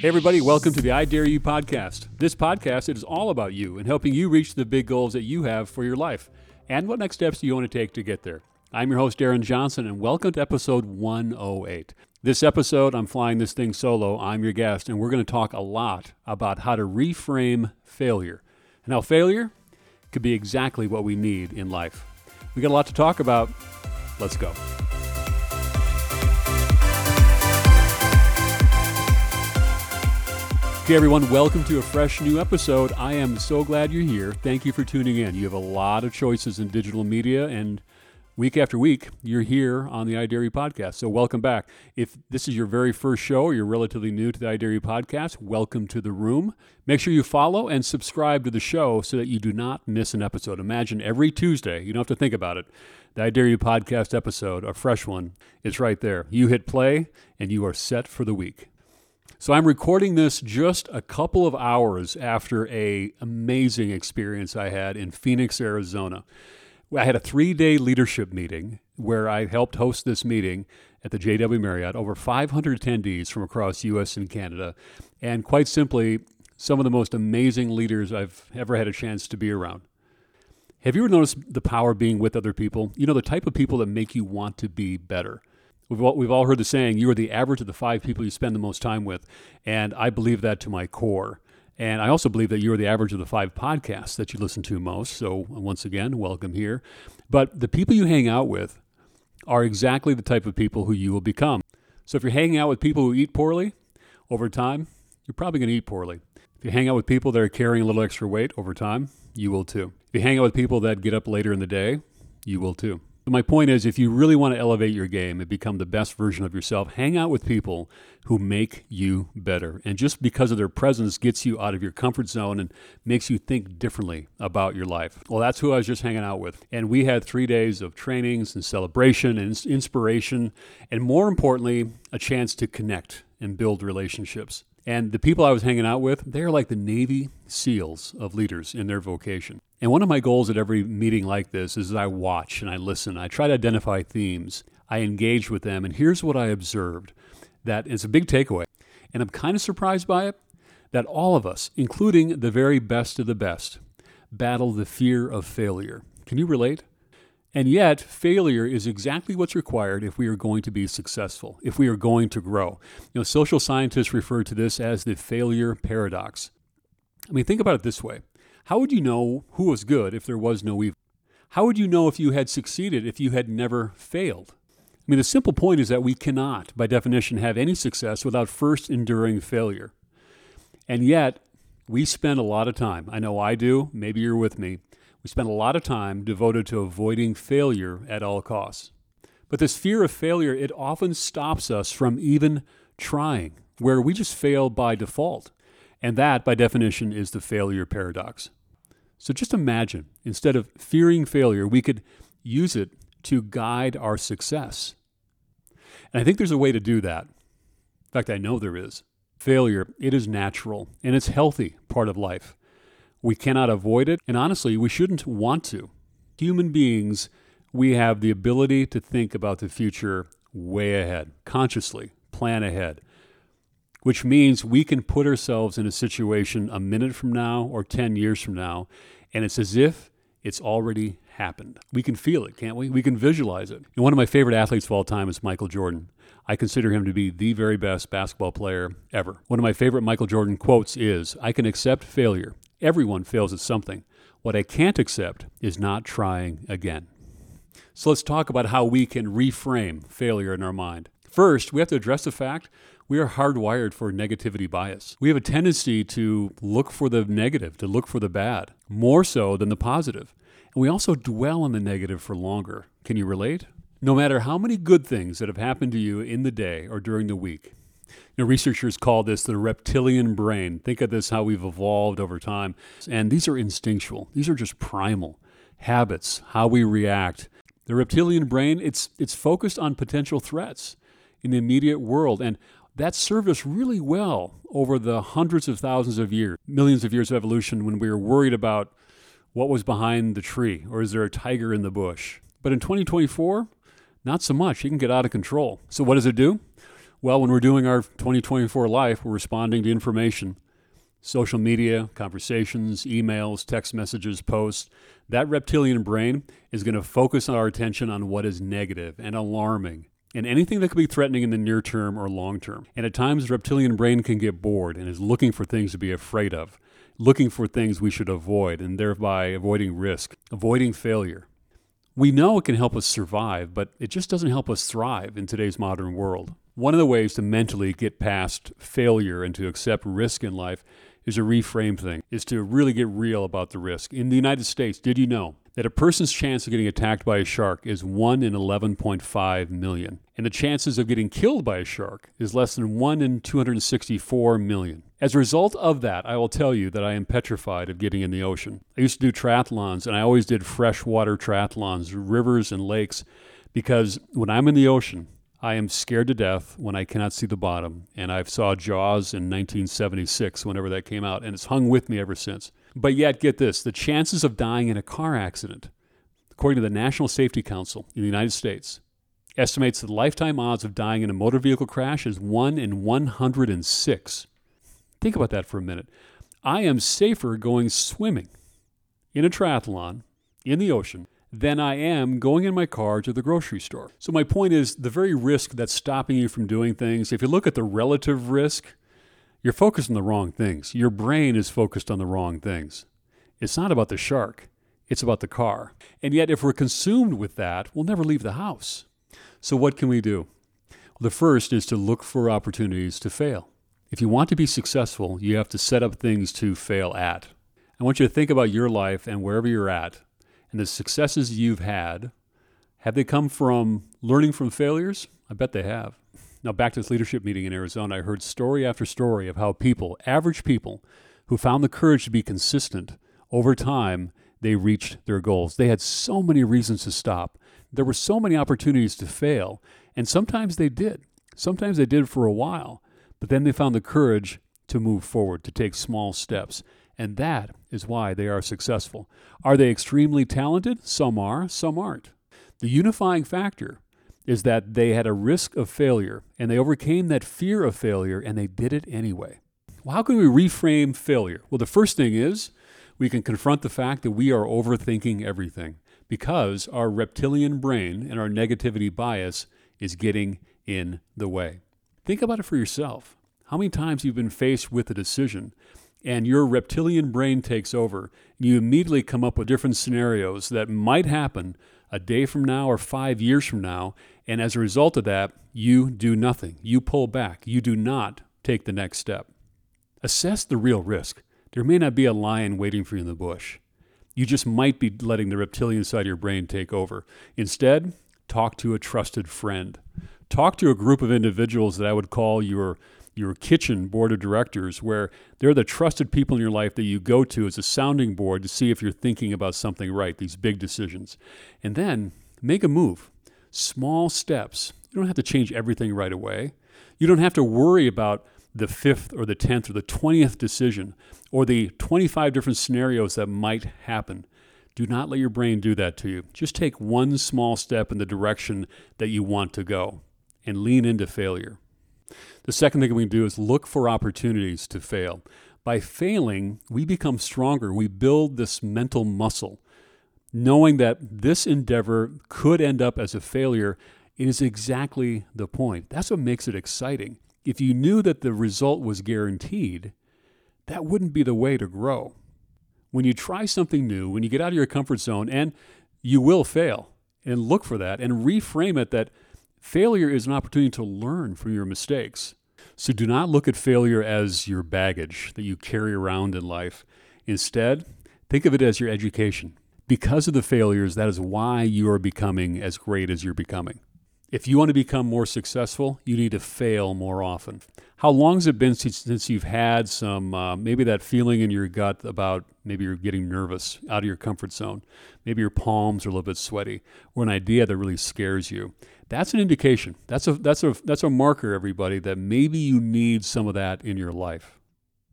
Hey, everybody, welcome to the I Dare You podcast. This podcast is all about you and helping you reach the big goals that you have for your life. And what next steps do you want to take to get there? I'm your host, Darrin Johnson, and welcome to episode 108. This episode, I'm flying this thing solo. I'm your guest, and we're going to talk a lot about how to reframe failure and how failure could be exactly what we need in life. We got a lot to talk about. Let's go. Okay, everyone, welcome to a fresh new episode. I am so glad you're here. Thank you for tuning in. You have a lot of choices in digital media, and week after week, you're here on the I Dare You podcast. So, welcome back. If this is your very first show or you're relatively new to the I Dare You podcast, welcome to the room. Make sure you follow and subscribe to the show so that you do not miss an episode. Imagine every Tuesday, you don't have to think about it. The I Dare You podcast episode, a fresh one, is right there. You hit play, and you are set for the week. So I'm recording this just a couple of hours after a amazing experience I had in Phoenix, Arizona. I had a 3-day leadership meeting where I helped host this meeting at the JW Marriott, over 500 attendees from across US and Canada, and quite simply some of the most amazing leaders I've ever had a chance to be around. Have you ever noticed the power of being with other people? You know, the type of people that make you want to be better. We've all, we've all heard the saying, you are the average of the five people you spend the most time with. And I believe that to my core. And I also believe that you are the average of the five podcasts that you listen to most. So, once again, welcome here. But the people you hang out with are exactly the type of people who you will become. So, if you're hanging out with people who eat poorly over time, you're probably going to eat poorly. If you hang out with people that are carrying a little extra weight over time, you will too. If you hang out with people that get up later in the day, you will too. My point is, if you really want to elevate your game and become the best version of yourself, hang out with people who make you better. And just because of their presence gets you out of your comfort zone and makes you think differently about your life. Well, that's who I was just hanging out with. And we had three days of trainings and celebration and inspiration, and more importantly, a chance to connect and build relationships. And the people I was hanging out with, they're like the Navy SEALs of leaders in their vocation. And one of my goals at every meeting like this is that I watch and I listen. I try to identify themes. I engage with them. And here's what I observed that is a big takeaway. And I'm kind of surprised by it that all of us, including the very best of the best, battle the fear of failure. Can you relate? And yet, failure is exactly what's required if we are going to be successful, if we are going to grow. You know, social scientists refer to this as the failure paradox. I mean, think about it this way how would you know who was good if there was no evil? How would you know if you had succeeded if you had never failed? I mean, the simple point is that we cannot, by definition, have any success without first enduring failure. And yet, we spend a lot of time, I know I do, maybe you're with me, we spend a lot of time devoted to avoiding failure at all costs. But this fear of failure, it often stops us from even trying, where we just fail by default. And that, by definition, is the failure paradox. So just imagine, instead of fearing failure, we could use it to guide our success. And I think there's a way to do that. In fact, I know there is. Failure, it is natural and it's healthy part of life. We cannot avoid it, and honestly, we shouldn't want to. Human beings, we have the ability to think about the future way ahead, consciously, plan ahead which means we can put ourselves in a situation a minute from now or 10 years from now, and it's as if it's already happened. We can feel it, can't we? We can visualize it. And one of my favorite athletes of all time is Michael Jordan. I consider him to be the very best basketball player ever. One of my favorite Michael Jordan quotes is I can accept failure. Everyone fails at something. What I can't accept is not trying again. So let's talk about how we can reframe failure in our mind. First, we have to address the fact we are hardwired for negativity bias. We have a tendency to look for the negative, to look for the bad, more so than the positive. And we also dwell on the negative for longer. Can you relate? No matter how many good things that have happened to you in the day or during the week, you know, researchers call this the reptilian brain. Think of this how we've evolved over time. And these are instinctual. These are just primal habits, how we react. The reptilian brain, it's it's focused on potential threats in the immediate world. And that served us really well over the hundreds of thousands of years, millions of years of evolution when we were worried about what was behind the tree or is there a tiger in the bush. But in 2024, not so much. It can get out of control. So, what does it do? Well, when we're doing our 2024 life, we're responding to information social media, conversations, emails, text messages, posts. That reptilian brain is going to focus our attention on what is negative and alarming and anything that could be threatening in the near term or long term. And at times, the reptilian brain can get bored and is looking for things to be afraid of, looking for things we should avoid, and thereby avoiding risk, avoiding failure. We know it can help us survive, but it just doesn't help us thrive in today's modern world. One of the ways to mentally get past failure and to accept risk in life is a reframe thing, is to really get real about the risk. In the United States, did you know that a person's chance of getting attacked by a shark is 1 in 11.5 million? And the chances of getting killed by a shark is less than 1 in 264 million. As a result of that, I will tell you that I am petrified of getting in the ocean. I used to do triathlons, and I always did freshwater triathlons, rivers and lakes, because when I'm in the ocean, I am scared to death when I cannot see the bottom, and I saw Jaws in 1976, whenever that came out, and it's hung with me ever since. But yet, get this the chances of dying in a car accident, according to the National Safety Council in the United States, estimates the lifetime odds of dying in a motor vehicle crash is 1 in 106. Think about that for a minute. I am safer going swimming in a triathlon in the ocean than I am going in my car to the grocery store. So, my point is the very risk that's stopping you from doing things, if you look at the relative risk, you're focused on the wrong things. Your brain is focused on the wrong things. It's not about the shark, it's about the car. And yet, if we're consumed with that, we'll never leave the house. So, what can we do? Well, the first is to look for opportunities to fail. If you want to be successful, you have to set up things to fail at. I want you to think about your life and wherever you're at and the successes you've had, have they come from learning from failures? I bet they have. Now, back to this leadership meeting in Arizona, I heard story after story of how people, average people, who found the courage to be consistent over time, they reached their goals. They had so many reasons to stop. There were so many opportunities to fail, and sometimes they did. Sometimes they did for a while, but then they found the courage to move forward, to take small steps. And that is why they are successful. Are they extremely talented? Some are, some aren't. The unifying factor is that they had a risk of failure and they overcame that fear of failure and they did it anyway. Well, how can we reframe failure? Well, the first thing is we can confront the fact that we are overthinking everything because our reptilian brain and our negativity bias is getting in the way. Think about it for yourself. How many times you've been faced with a decision and your reptilian brain takes over. And you immediately come up with different scenarios that might happen a day from now or five years from now. And as a result of that, you do nothing. You pull back. You do not take the next step. Assess the real risk. There may not be a lion waiting for you in the bush. You just might be letting the reptilian side of your brain take over. Instead, talk to a trusted friend. Talk to a group of individuals that I would call your your kitchen board of directors, where they're the trusted people in your life that you go to as a sounding board to see if you're thinking about something right, these big decisions. And then make a move. Small steps. You don't have to change everything right away. You don't have to worry about the fifth or the tenth or the twentieth decision or the 25 different scenarios that might happen. Do not let your brain do that to you. Just take one small step in the direction that you want to go and lean into failure. The second thing we can do is look for opportunities to fail. By failing, we become stronger. We build this mental muscle. Knowing that this endeavor could end up as a failure is exactly the point. That's what makes it exciting. If you knew that the result was guaranteed, that wouldn't be the way to grow. When you try something new, when you get out of your comfort zone, and you will fail, and look for that and reframe it that Failure is an opportunity to learn from your mistakes. So do not look at failure as your baggage that you carry around in life. Instead, think of it as your education. Because of the failures, that is why you are becoming as great as you're becoming. If you want to become more successful, you need to fail more often. How long has it been since, you've had some, uh, maybe that feeling in your gut about maybe you're getting nervous, out of your comfort zone? Maybe your palms are a little bit sweaty, or an idea that really scares you. That's an indication. That's a, that's, a, that's a marker, everybody, that maybe you need some of that in your life.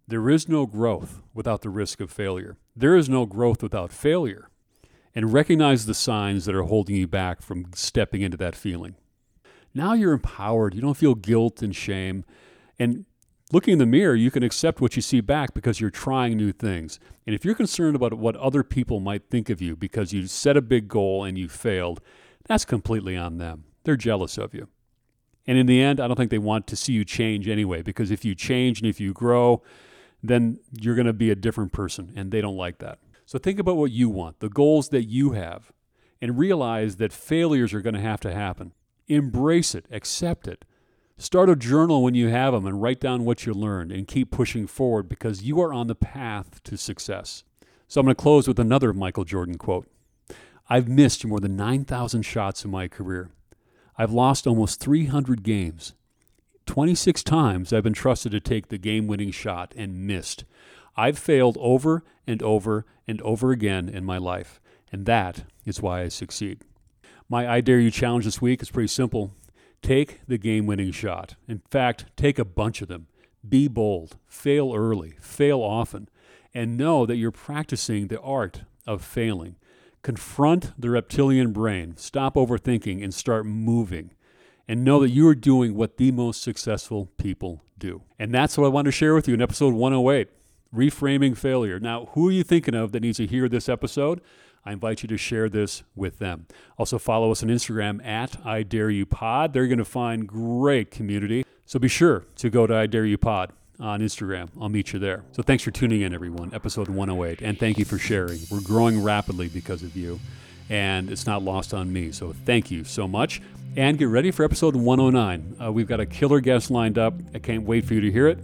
There is no growth without the risk of failure. There is no growth without failure. And recognize the signs that are holding you back from stepping into that feeling. Now you're empowered. You don't feel guilt and shame. And looking in the mirror, you can accept what you see back because you're trying new things. And if you're concerned about what other people might think of you because you set a big goal and you failed, that's completely on them. They're jealous of you. And in the end, I don't think they want to see you change anyway, because if you change and if you grow, then you're going to be a different person, and they don't like that. So think about what you want, the goals that you have, and realize that failures are going to have to happen. Embrace it, accept it. Start a journal when you have them and write down what you learned and keep pushing forward because you are on the path to success. So I'm going to close with another Michael Jordan quote I've missed more than 9,000 shots in my career. I've lost almost 300 games. 26 times I've been trusted to take the game winning shot and missed. I've failed over and over and over again in my life, and that is why I succeed. My I Dare You challenge this week is pretty simple. Take the game winning shot. In fact, take a bunch of them. Be bold, fail early, fail often, and know that you're practicing the art of failing. Confront the reptilian brain, stop overthinking, and start moving. And know that you are doing what the most successful people do. And that's what I want to share with you in episode 108 Reframing Failure. Now, who are you thinking of that needs to hear this episode? I invite you to share this with them. Also, follow us on Instagram at I Dare You Pod. There you're going to find great community. So be sure to go to I Dare You Pod on Instagram. I'll meet you there. So thanks for tuning in, everyone. Episode 108. And thank you for sharing. We're growing rapidly because of you, and it's not lost on me. So thank you so much. And get ready for episode 109. Uh, we've got a killer guest lined up. I can't wait for you to hear it.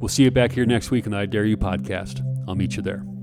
We'll see you back here next week on the I Dare You podcast. I'll meet you there.